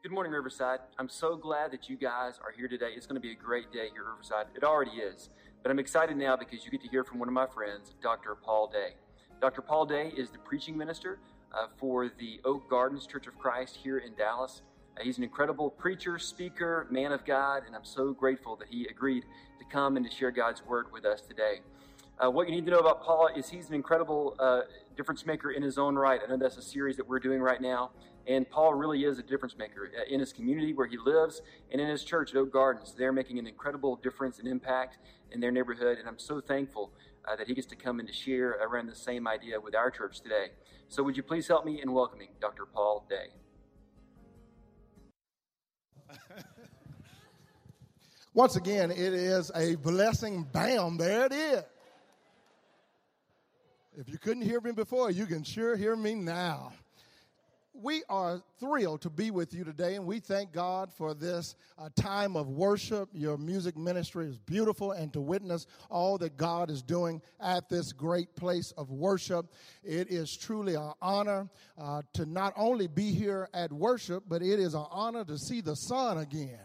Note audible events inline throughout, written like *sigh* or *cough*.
Good morning, Riverside. I'm so glad that you guys are here today. It's going to be a great day here at Riverside. It already is. But I'm excited now because you get to hear from one of my friends, Dr. Paul Day. Dr. Paul Day is the preaching minister uh, for the Oak Gardens Church of Christ here in Dallas. Uh, he's an incredible preacher, speaker, man of God, and I'm so grateful that he agreed to come and to share God's word with us today. Uh, what you need to know about Paul is he's an incredible uh, difference maker in his own right. I know that's a series that we're doing right now. And Paul really is a difference maker uh, in his community where he lives and in his church at Oak Gardens. They're making an incredible difference and impact in their neighborhood. And I'm so thankful uh, that he gets to come and to share around the same idea with our church today. So, would you please help me in welcoming Dr. Paul Day? *laughs* Once again, it is a blessing. Bam, there it is. If you couldn't hear me before, you can sure hear me now we are thrilled to be with you today, and we thank God for this uh, time of worship. Your music ministry is beautiful, and to witness all that God is doing at this great place of worship. It is truly an honor uh, to not only be here at worship, but it is an honor to see the sun again.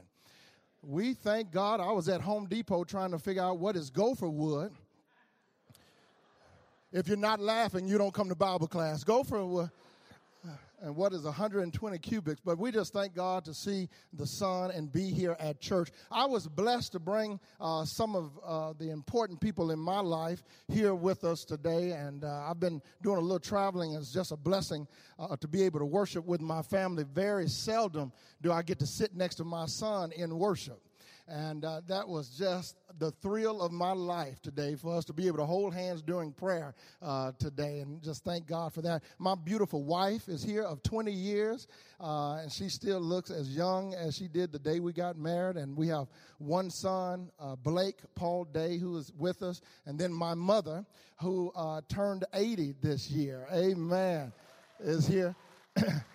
We thank God. I was at Home Depot trying to figure out what is gopher wood. If you're not laughing, you don't come to Bible class. Gopher wood and what is 120 cubics. But we just thank God to see the sun and be here at church. I was blessed to bring uh, some of uh, the important people in my life here with us today, and uh, I've been doing a little traveling. It's just a blessing uh, to be able to worship with my family. Very seldom do I get to sit next to my son in worship. And uh, that was just the thrill of my life today for us to be able to hold hands during prayer uh, today. And just thank God for that. My beautiful wife is here of 20 years, uh, and she still looks as young as she did the day we got married. And we have one son, uh, Blake Paul Day, who is with us. And then my mother, who uh, turned 80 this year. Amen. Is here. *clears throat*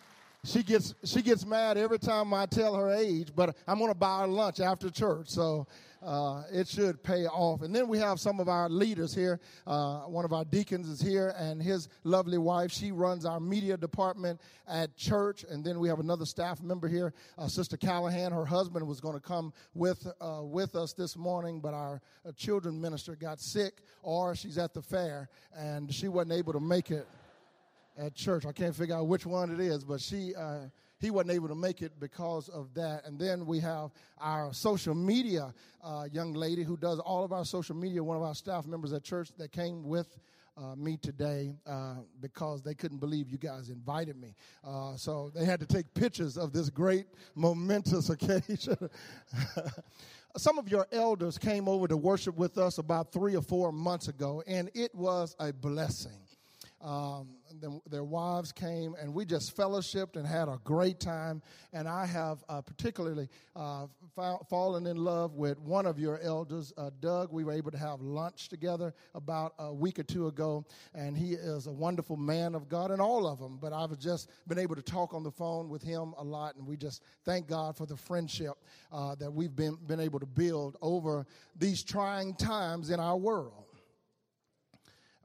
she gets she gets mad every time I tell her age, but I'm going to buy her lunch after church, so uh, it should pay off. And then we have some of our leaders here. Uh, one of our deacons is here, and his lovely wife. She runs our media department at church. And then we have another staff member here, uh, Sister Callahan. Her husband was going to come with uh, with us this morning, but our uh, children minister got sick, or she's at the fair, and she wasn't able to make it at church. I can't figure out which one it is, but she uh, he wasn't able to make it because of that. And then we have our social media uh, young lady who does all of our social media. One of our staff members at church that came with. Uh, me today uh, because they couldn't believe you guys invited me. Uh, so they had to take pictures of this great momentous *laughs* occasion. *laughs* Some of your elders came over to worship with us about three or four months ago, and it was a blessing. Um, their wives came, and we just fellowshipped and had a great time. And I have uh, particularly uh, fallen in love with one of your elders, uh, Doug. We were able to have lunch together about a week or two ago, and he is a wonderful man of God, and all of them. But I've just been able to talk on the phone with him a lot, and we just thank God for the friendship uh, that we've been, been able to build over these trying times in our world.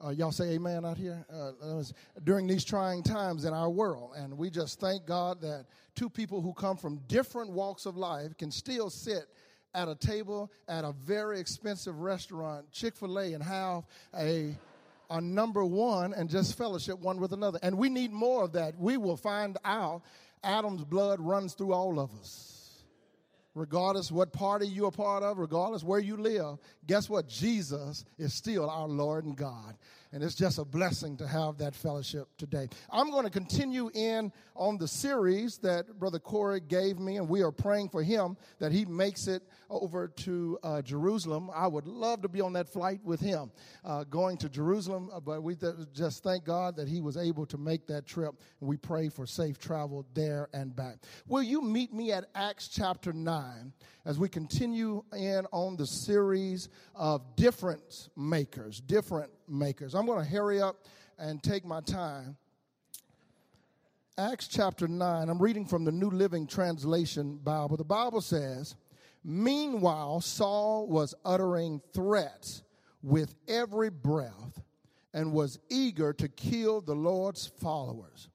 Uh, y'all say amen out here? Uh, during these trying times in our world. And we just thank God that two people who come from different walks of life can still sit at a table at a very expensive restaurant, Chick fil A, and have a, a number one and just fellowship one with another. And we need more of that. We will find out Adam's blood runs through all of us regardless what party you're a part of, regardless where you live, guess what? Jesus is still our Lord and God. And it's just a blessing to have that fellowship today. I'm going to continue in on the series that Brother Corey gave me, and we are praying for him that he makes it over to uh, Jerusalem. I would love to be on that flight with him uh, going to Jerusalem, uh, but we th- just thank God that he was able to make that trip. And we pray for safe travel there and back. Will you meet me at Acts chapter 9 as we continue in on the series of difference makers, different makers? I'm going to hurry up and take my time. Acts chapter 9, I'm reading from the New Living Translation Bible. The Bible says, Meanwhile, Saul was uttering threats with every breath and was eager to kill the Lord's followers.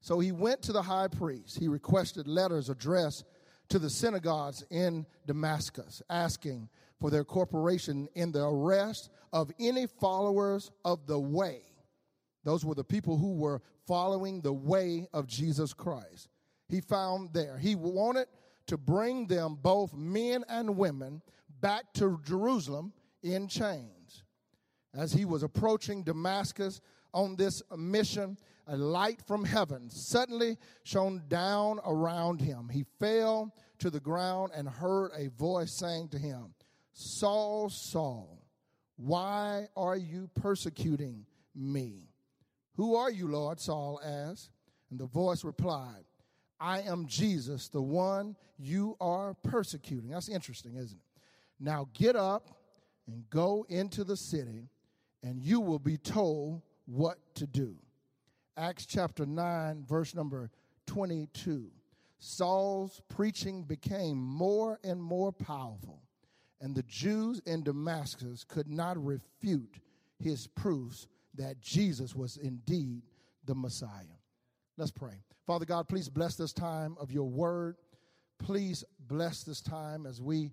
So he went to the high priest. He requested letters addressed to the synagogues in Damascus, asking for their corporation in the arrest of any followers of the way. Those were the people who were following the way of Jesus Christ. He found there. He wanted to bring them, both men and women, back to Jerusalem in chains. As he was approaching Damascus on this mission, a light from heaven suddenly shone down around him. He fell to the ground and heard a voice saying to him, Saul, Saul, why are you persecuting me? Who are you, Lord? Saul asked. And the voice replied, I am Jesus, the one you are persecuting. That's interesting, isn't it? Now get up and go into the city, and you will be told what to do. Acts chapter 9, verse number 22. Saul's preaching became more and more powerful, and the Jews in Damascus could not refute his proofs that Jesus was indeed the Messiah. Let's pray. Father God, please bless this time of your word. Please bless this time as we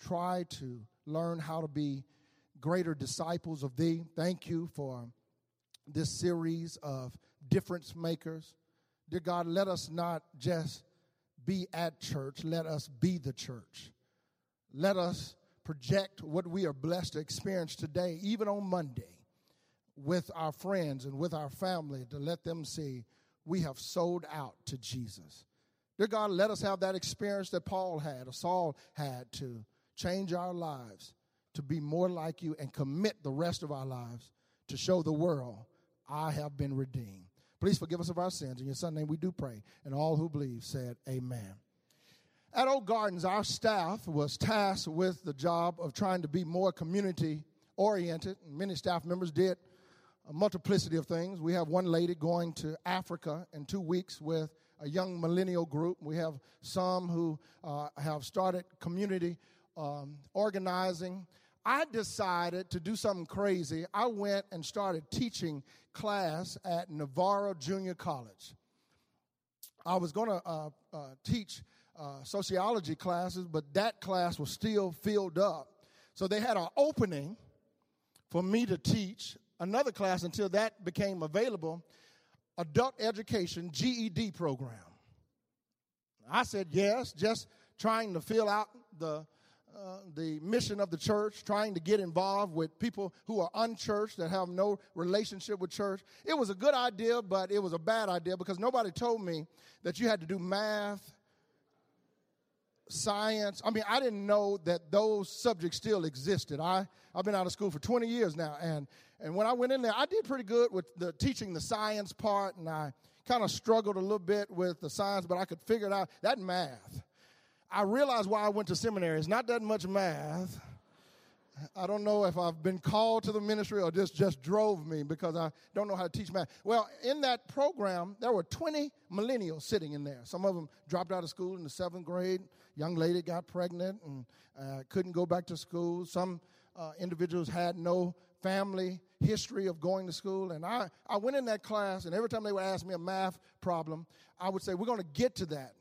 try to learn how to be greater disciples of thee. Thank you for this series of difference makers. Dear God, let us not just be at church, let us be the church. Let us project what we are blessed to experience today, even on Monday, with our friends and with our family, to let them see we have sold out to Jesus. Dear God, let us have that experience that Paul had, or Saul had, to change our lives, to be more like you, and commit the rest of our lives to show the world I have been redeemed. Please forgive us of our sins. In your son's name we do pray. And all who believe said, Amen. At Oak Gardens, our staff was tasked with the job of trying to be more community oriented. Many staff members did a multiplicity of things. We have one lady going to Africa in two weeks with a young millennial group. We have some who uh, have started community um, organizing. I decided to do something crazy. I went and started teaching class at Navarro Junior College. I was going to uh, uh, teach uh, sociology classes, but that class was still filled up. So they had an opening for me to teach another class until that became available adult education GED program. I said yes, just trying to fill out the uh, the mission of the church, trying to get involved with people who are unchurched that have no relationship with church. It was a good idea, but it was a bad idea because nobody told me that you had to do math, science. I mean, I didn't know that those subjects still existed. I, I've been out of school for 20 years now, and, and when I went in there, I did pretty good with the teaching the science part, and I kind of struggled a little bit with the science, but I could figure it out. That math I realized why I went to seminary. It's not that much math. I don't know if I've been called to the ministry or this just drove me because I don't know how to teach math. Well, in that program, there were 20 millennials sitting in there. Some of them dropped out of school in the seventh grade. Young lady got pregnant and uh, couldn't go back to school. Some uh, individuals had no family history of going to school. And I, I went in that class, and every time they would ask me a math problem, I would say, We're going to get to that.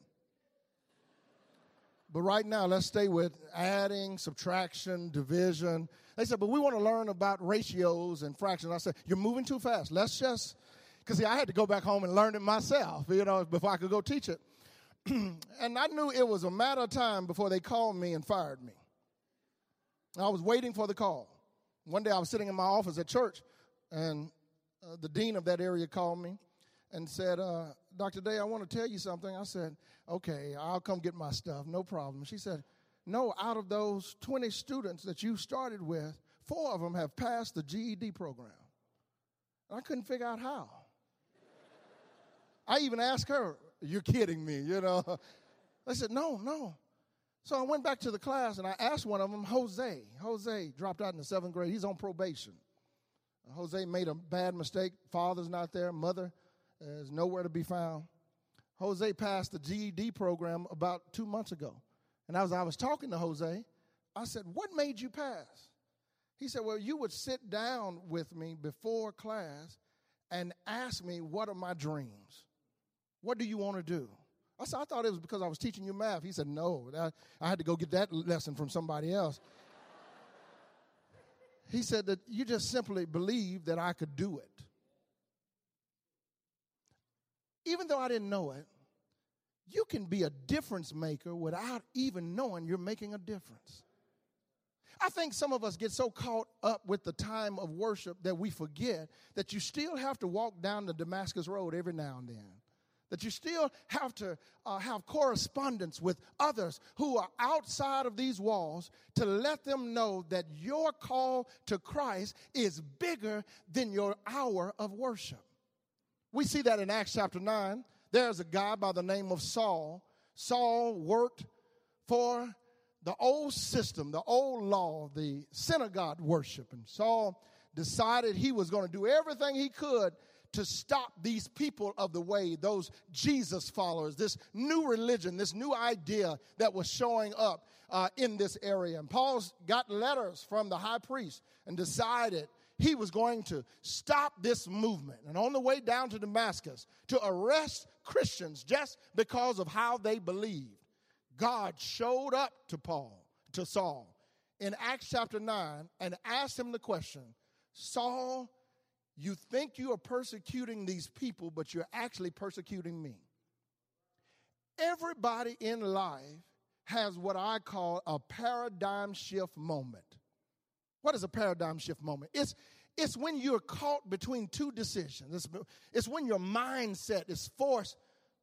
But right now, let's stay with adding, subtraction, division. They said, but we want to learn about ratios and fractions. I said, you're moving too fast. Let's just, because see, I had to go back home and learn it myself, you know, before I could go teach it. *clears throat* and I knew it was a matter of time before they called me and fired me. I was waiting for the call. One day I was sitting in my office at church, and uh, the dean of that area called me and said, uh, Dr. Day, I want to tell you something. I said, okay, I'll come get my stuff, no problem. She said, no, out of those 20 students that you started with, four of them have passed the GED program. I couldn't figure out how. I even asked her, You're kidding me, you know. I said, No, no. So I went back to the class and I asked one of them, Jose. Jose dropped out in the seventh grade. He's on probation. Jose made a bad mistake. Father's not there, mother is nowhere to be found. Jose passed the GED program about two months ago. And as I was talking to Jose, I said, What made you pass? He said, Well, you would sit down with me before class and ask me, What are my dreams? What do you want to do? I said, I thought it was because I was teaching you math. He said, No, I, I had to go get that lesson from somebody else. he said that you just simply believed that I could do it. Even though I didn't know it, you can be a difference maker without even knowing you're making a difference. I think some of us get so caught up with the time of worship that we forget that you still have to walk down the Damascus Road every now and then. That you still have to uh, have correspondence with others who are outside of these walls to let them know that your call to Christ is bigger than your hour of worship. We see that in Acts chapter 9. There's a guy by the name of Saul. Saul worked for the old system, the old law, the synagogue worship. And Saul decided he was going to do everything he could to stop these people of the way, those Jesus followers, this new religion, this new idea that was showing up uh, in this area. And Paul's got letters from the high priest and decided he was going to stop this movement. And on the way down to Damascus to arrest Christians just because of how they believed. God showed up to Paul, to Saul, in Acts chapter 9 and asked him the question Saul, you think you are persecuting these people, but you're actually persecuting me. Everybody in life has what I call a paradigm shift moment. What is a paradigm shift moment? It's, it's when you're caught between two decisions. It's, it's when your mindset is forced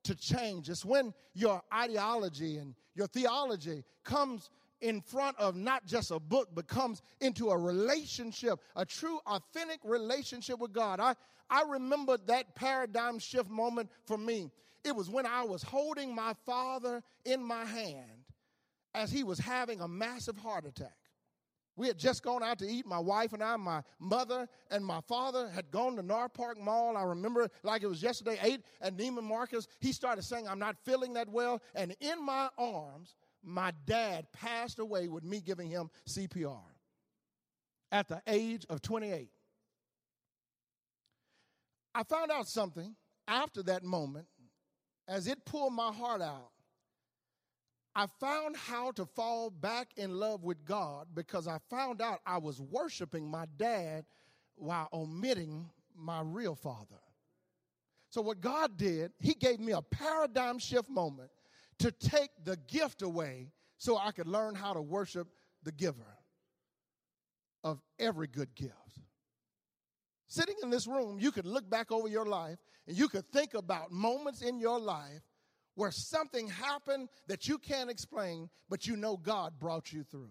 to change. It's when your ideology and your theology comes in front of not just a book, but comes into a relationship, a true, authentic relationship with God. I, I remember that paradigm shift moment for me. It was when I was holding my father in my hand as he was having a massive heart attack. We had just gone out to eat. My wife and I, my mother and my father had gone to NorthPark Mall. I remember like it was yesterday, ate at Neiman Marcus. He started saying, I'm not feeling that well. And in my arms, my dad passed away with me giving him CPR at the age of 28. I found out something after that moment as it pulled my heart out I found how to fall back in love with God because I found out I was worshiping my dad while omitting my real father. So, what God did, He gave me a paradigm shift moment to take the gift away so I could learn how to worship the giver of every good gift. Sitting in this room, you could look back over your life and you could think about moments in your life where something happened that you can't explain, but you know God brought you through.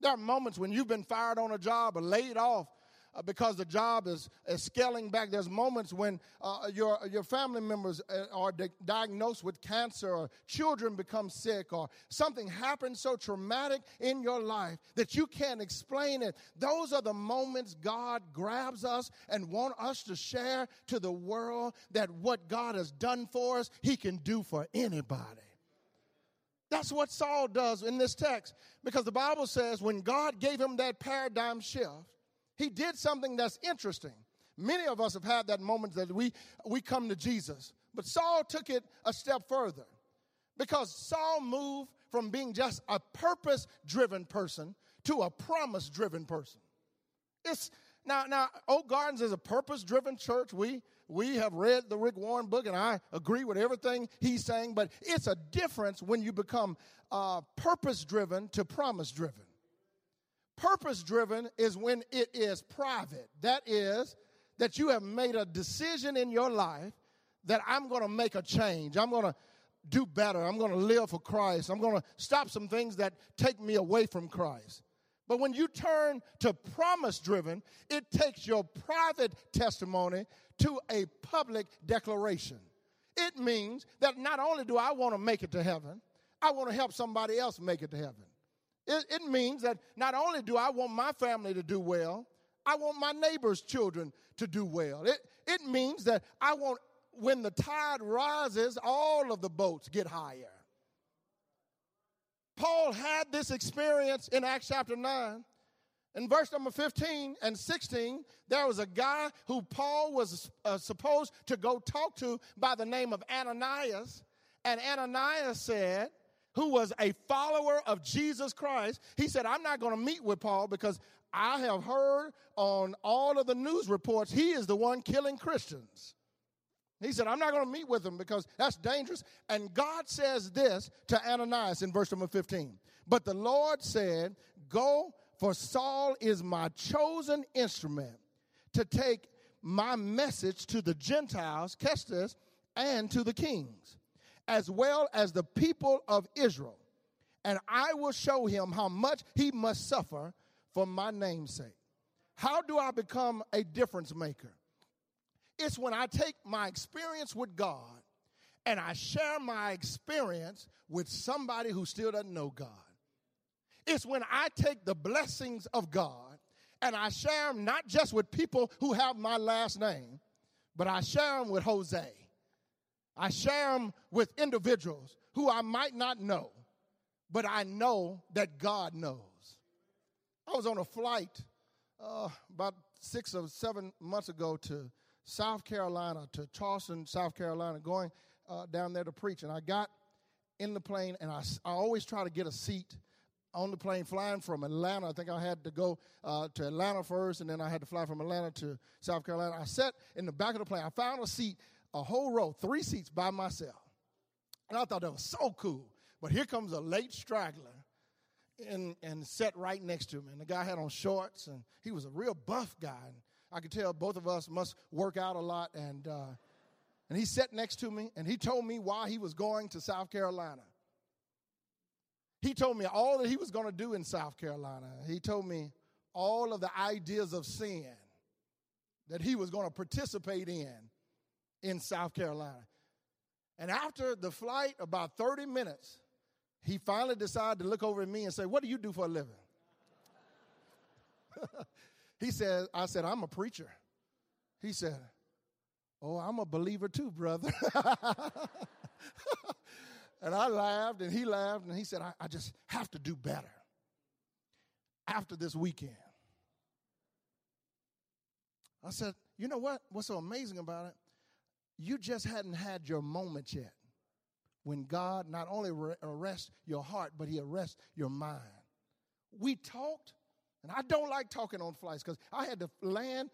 There are moments when you've been fired on a job or laid off uh, because the job is, is scaling back. There's moments when uh, your, your family members uh, are di- diagnosed with cancer or children become sick or something happens so traumatic in your life that you can't explain it. Those are the moments God grabs us and want us to share to the world that what God has done for us, he can do for anybody. That's what Saul does in this text because the Bible says when God gave him that paradigm shift, he did something that's interesting. Many of us have had that moment that we, we come to Jesus. But Saul took it a step further because Saul moved from being just a purpose driven person to a promise driven person. It's now, now, Oak Gardens is a purpose driven church. We, we have read the Rick Warren book and I agree with everything he's saying, but it's a difference when you become uh, purpose driven to promise driven. Purpose driven is when it is private. That is, that you have made a decision in your life that I'm going to make a change. I'm going to do better. I'm going to live for Christ. I'm going to stop some things that take me away from Christ. But when you turn to promise driven, it takes your private testimony to a public declaration. It means that not only do I want to make it to heaven, I want to help somebody else make it to heaven. It, it means that not only do I want my family to do well, I want my neighbor's children to do well. It, it means that I want, when the tide rises, all of the boats get higher. Paul had this experience in Acts chapter 9, In verse number 15 and 16, there was a guy who Paul was uh, supposed to go talk to by the name of Ananias. And Ananias said, who was a follower of Jesus Christ, he said, I'm not going to meet with Paul because I have heard on all of the news reports he is the one killing Christians. He said, I'm not going to meet with him because that's dangerous. And God says this to Ananias in verse number 15. But the Lord said, Go, for Saul is my chosen instrument to take my message to the Gentiles, catch this, and to the kings, as well as the people of Israel. And I will show him how much he must suffer for my name's sake. How do I become a difference maker? It's when I take my experience with God and I share my experience with somebody who still doesn't know God. It's when I take the blessings of God and I share them not just with people who have my last name, but I share them with Jose. I share them with individuals who I might not know, but I know that God knows. I was on a flight uh, about six or seven months ago to South Carolina, to Charleston, South Carolina, going uh, down there to preach. And I got in the plane, and I, I always try to get a seat on the plane flying from Atlanta. I think I had to go uh, to Atlanta first, and then I had to fly from Atlanta to South Carolina. I sat in the back of the plane. I found a seat, a whole row, three seats by myself. And I thought that was so cool. But here comes a late straggler and, and sat right next to me. And the guy had on shorts, and he was a real buff guy. And I could tell both of us must work out a lot. And, uh, and he sat next to me, and he told me why he was going to South Carolina. He told me all that he was going to do in South Carolina. He told me all of the ideas of sin that he was going to participate in in South Carolina. And after the flight, about 30 minutes, he finally decided to look over at me and say, What do you do for a living? *laughs* he said, I said, I'm a preacher. He said, Oh, I'm a believer too, brother. *laughs* and I laughed and he laughed and he said, I, I just have to do better after this weekend. I said, You know what? What's so amazing about it? You just hadn't had your moment yet when God not only arrests your heart, but He arrests your mind. We talked, and I don't like talking on flights because I had to land.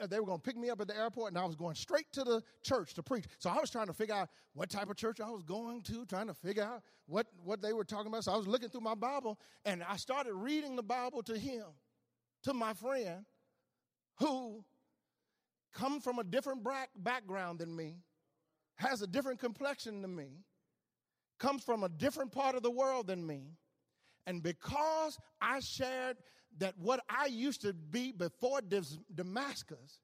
Uh, they were going to pick me up at the airport, and I was going straight to the church to preach. So I was trying to figure out what type of church I was going to, trying to figure out what, what they were talking about. So I was looking through my Bible, and I started reading the Bible to him, to my friend, who come from a different background than me, has a different complexion than me, comes from a different part of the world than me. And because I shared that what I used to be before Damascus,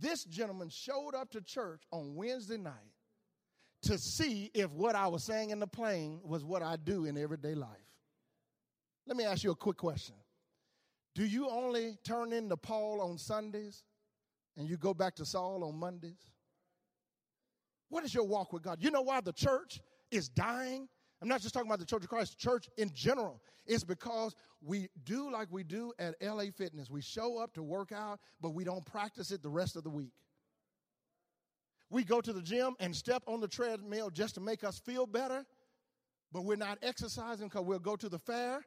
this gentleman showed up to church on Wednesday night to see if what I was saying in the plane was what I do in everyday life. Let me ask you a quick question. Do you only turn in into Paul on Sundays and you go back to Saul on Mondays? What is your walk with God? You know why the church is dying, I'm not just talking about the Church of Christ, church in general. It's because we do like we do at LA Fitness. We show up to work out, but we don't practice it the rest of the week. We go to the gym and step on the treadmill just to make us feel better, but we're not exercising because we'll go to the fair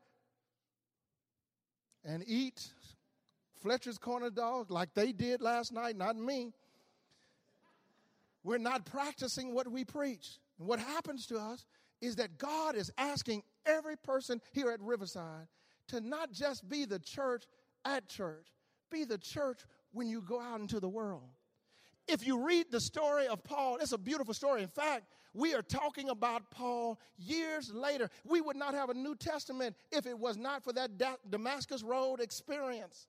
and eat Fletcher's Corny dog like they did last night, not me. We're not practicing what we preach. And what happens to us is that God is asking every person here at Riverside to not just be the church at church, be the church when you go out into the world. If you read the story of Paul, it's a beautiful story. In fact, we are talking about Paul years later. We would not have a New Testament if it was not for that Damascus Road experience.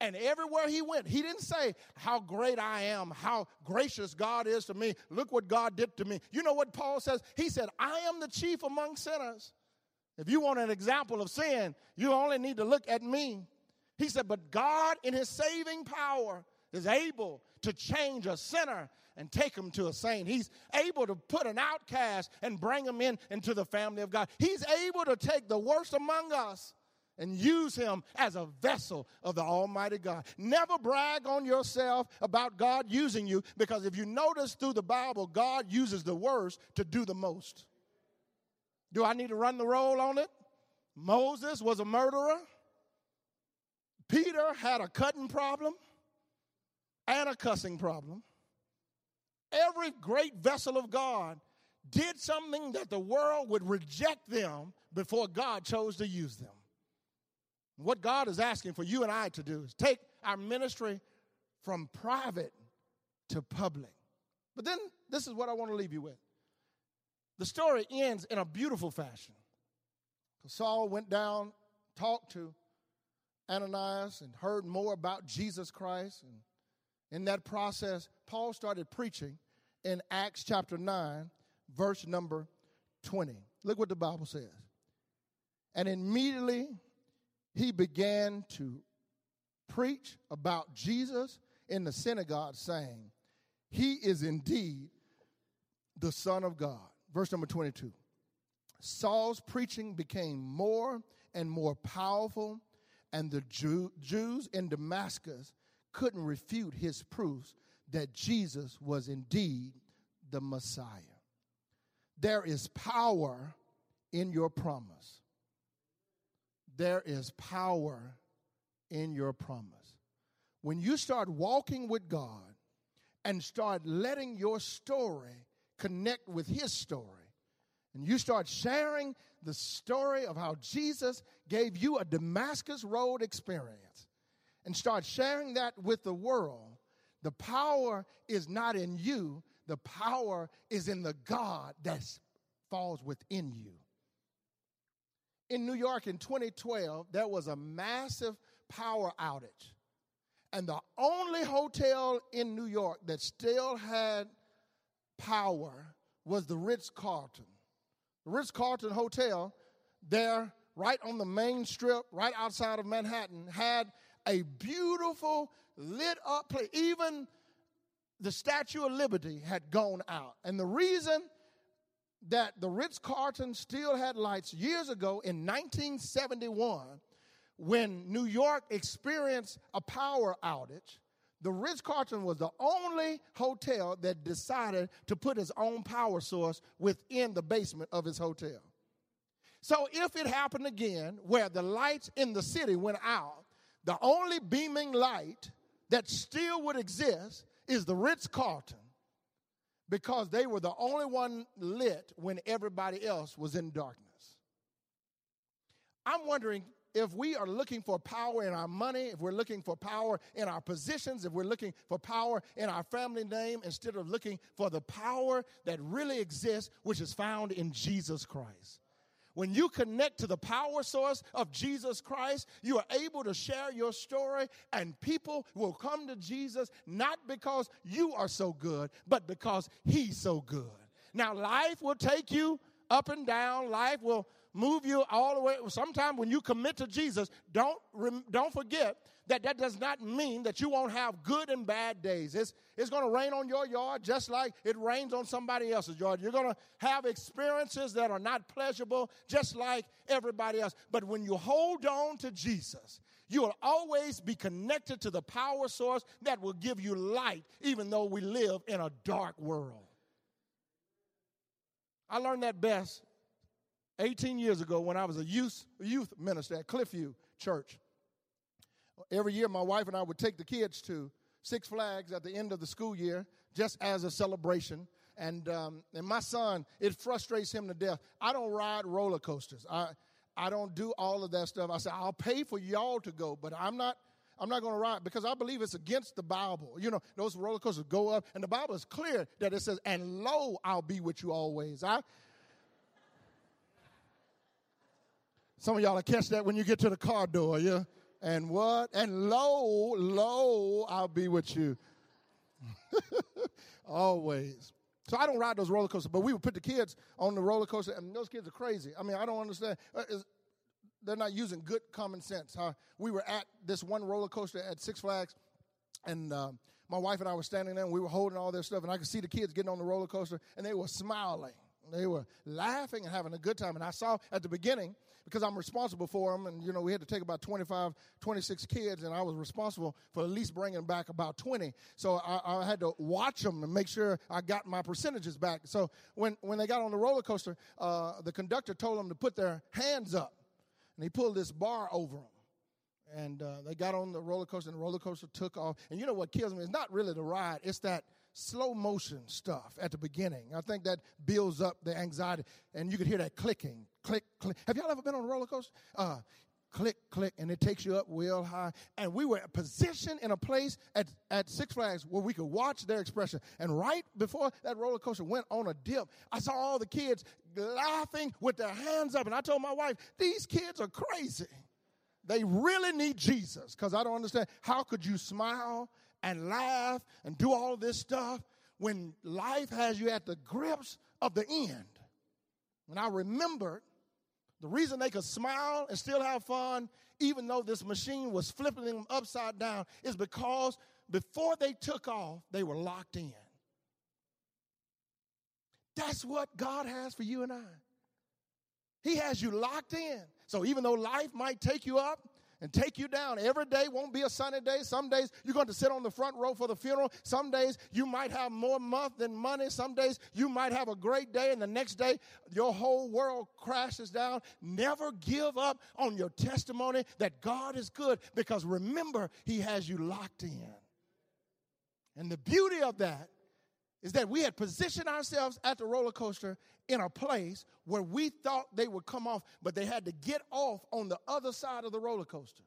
And everywhere he went, he didn't say how great I am, how gracious God is to me. Look what God did to me. You know what Paul says? He said, I am the chief among sinners. If you want an example of sin, you only need to look at me. He said, But God, in his saving power, is able to change a sinner and take him to a saint. He's able to put an outcast and bring him in into the family of God. He's able to take the worst among us and use him as a vessel of the Almighty God. Never brag on yourself about God using you because if you notice through the Bible, God uses the worst to do the most. Do I need to run the roll on it? Moses was a murderer. Peter had a cutting problem and a cussing problem. Every great vessel of God did something that the world would reject them before God chose to use them. What God is asking for you and I to do is take our ministry from private to public. But then this is what I want to leave you with. The story ends in a beautiful fashion. Saul went down, talked to Ananias, and heard more about Jesus Christ. And in that process, Paul started preaching in Acts chapter 9, verse number 20. Look what the Bible says. And immediately he began to preach about Jesus in the synagogue, saying, He is indeed the Son of God. Verse number 22. Saul's preaching became more and more powerful, and the Jew, Jews in Damascus couldn't refute his proofs that Jesus was indeed the Messiah. There is power in your promise. There is power in your promise. When you start walking with God and start letting your story connect with His story, and you start sharing the story of how Jesus gave you a Damascus Road experience, and start sharing that with the world, the power is not in you, the power is in the God that falls within you. In New York in 2012, there was a massive power outage. And the only hotel in New York that still had power was the Ritz Carlton. The Ritz Carlton Hotel, there, right on the main strip, right outside of Manhattan, had a beautiful lit up place. Even the Statue of Liberty had gone out. And the reason that the Ritz Carlton still had lights years ago in 1971, when New York experienced a power outage, the Ritz Carlton was the only hotel that decided to put its own power source within the basement of its hotel. So if it happened again where the lights in the city went out, the only beaming light that still would exist is the Ritz Carlton because they were the only one lit when everybody else was in darkness. I'm wondering if we are looking for power in our money, if we're looking for power in our positions, if we're looking for power in our family name, instead of looking for the power that really exists, which is found in Jesus Christ. When you connect to the power source of Jesus Christ, you are able to share your story, and people will come to Jesus not because you are so good, but because He's so good. Now, life will take you up and down, life will move you all the way. Sometimes when you commit to Jesus, don't, don't forget that that does not mean that you won't have good and bad days. It's, it's going to rain on your yard just like it rains on somebody else's yard. You're going to have experiences that are not pleasurable just like everybody else. But when you hold on to Jesus, you will always be connected to the power source that will give you light, even though we live in a dark world. I learned that best 18 years ago when I was a youth, youth minister at Cliffview Church. Every year, my wife and I would take the kids to Six Flags at the end of the school year just as a celebration. And, um, and my son, it frustrates him to death. I don't ride roller coasters. I, I don't do all of that stuff. I said, I'll pay for y'all to go, but I'm not I'm not going to ride because I believe it's against the Bible. You know, those roller coasters go up, and the Bible is clear that it says, "And lo, I'll be with you always." I. Some of y'all will catch that when you get to the car door, yeah. And what? And lo, lo, I'll be with you. *laughs* always. So I don't ride those roller coasters, but we would put the kids on the roller coaster, and those kids are crazy. I mean, I don't understand. Uh, they're not using good common sense. Huh? We were at this one roller coaster at Six Flags, and um, my wife and I were standing there, and we were holding all their stuff, and I could see the kids getting on the roller coaster, and they were smiling. They were laughing and having a good time. And I saw at the beginning, because I'm responsible for them, and you know, we had to take about 25, 26 kids, and I was responsible for at least bringing back about 20. So I, I had to watch them and make sure I got my percentages back. So when, when they got on the roller coaster, uh, the conductor told them to put their hands up, and he pulled this bar over them and uh, they got on the roller coaster, and the roller coaster took off. And you know what kills me? It's not really the ride; it's that slow motion stuff at the beginning. I think that builds up the anxiety, and you could hear that clicking, click, click. Have y'all ever been on a roller coaster? Uh, click, click, and it takes you up real high. And we were positioned in a place at, at Six Flags where we could watch their expression. And right before that roller coaster went on a dip, I saw all the kids laughing with their hands up. And I told my wife, these kids are crazy. They really need Jesus because I don't understand. How could you smile and laugh and do all this stuff when life has you at the grips of the end? And I remembered the reason they could smile and still have fun, even though this machine was flipping them upside down, is because before they took off, they were locked in. That's what God has for you and I. He has you locked in. So even though life might take you up and take you down, every day won't be a sunny day. Some days you're going to sit on the front row for the funeral. Some days you might have more month than money. Some days you might have a great day, and the next day your whole world crashes down. Never give up on your testimony that God is good because remember, He has you locked in. And the beauty of that is that we had positioned ourselves at the roller coaster in a place where we thought they would come off, but they had to get off on the other side of the roller coaster.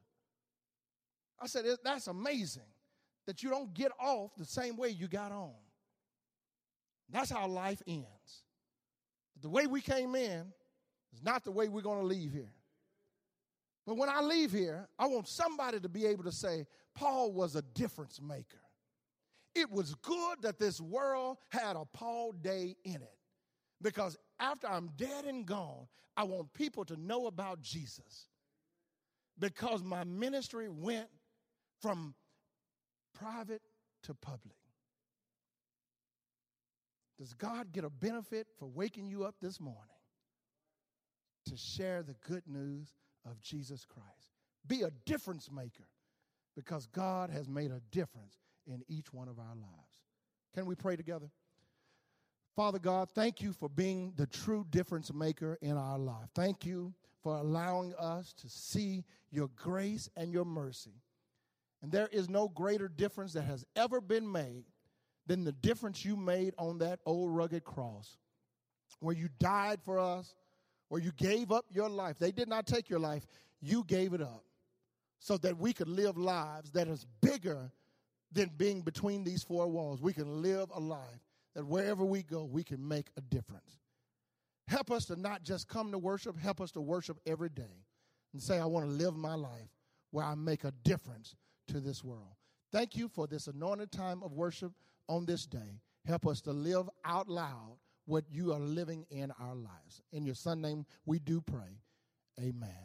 I said, that's amazing that you don't get off the same way you got on. That's how life ends. The way we came in is not the way we're going to leave here. But when I leave here, I want somebody to be able to say, Paul was a difference maker. It was good that this world had a Paul Day in it because after I'm dead and gone, I want people to know about Jesus because my ministry went from private to public. Does God get a benefit for waking you up this morning to share the good news of Jesus Christ? Be a difference maker because God has made a difference in each one of our lives. Can we pray together? Father God, thank you for being the true difference maker in our life. Thank you for allowing us to see your grace and your mercy. And there is no greater difference that has ever been made than the difference you made on that old rugged cross, where you died for us, where you gave up your life. They did not take your life, you gave it up so that we could live lives that is bigger than being between these four walls. We can live a life that wherever we go, we can make a difference. Help us to not just come to worship, help us to worship every day and say, I want to live my life where I make a difference to this world. Thank you for this anointed time of worship on this day. Help us to live out loud what you are living in our lives. In your son name, we do pray. Amen.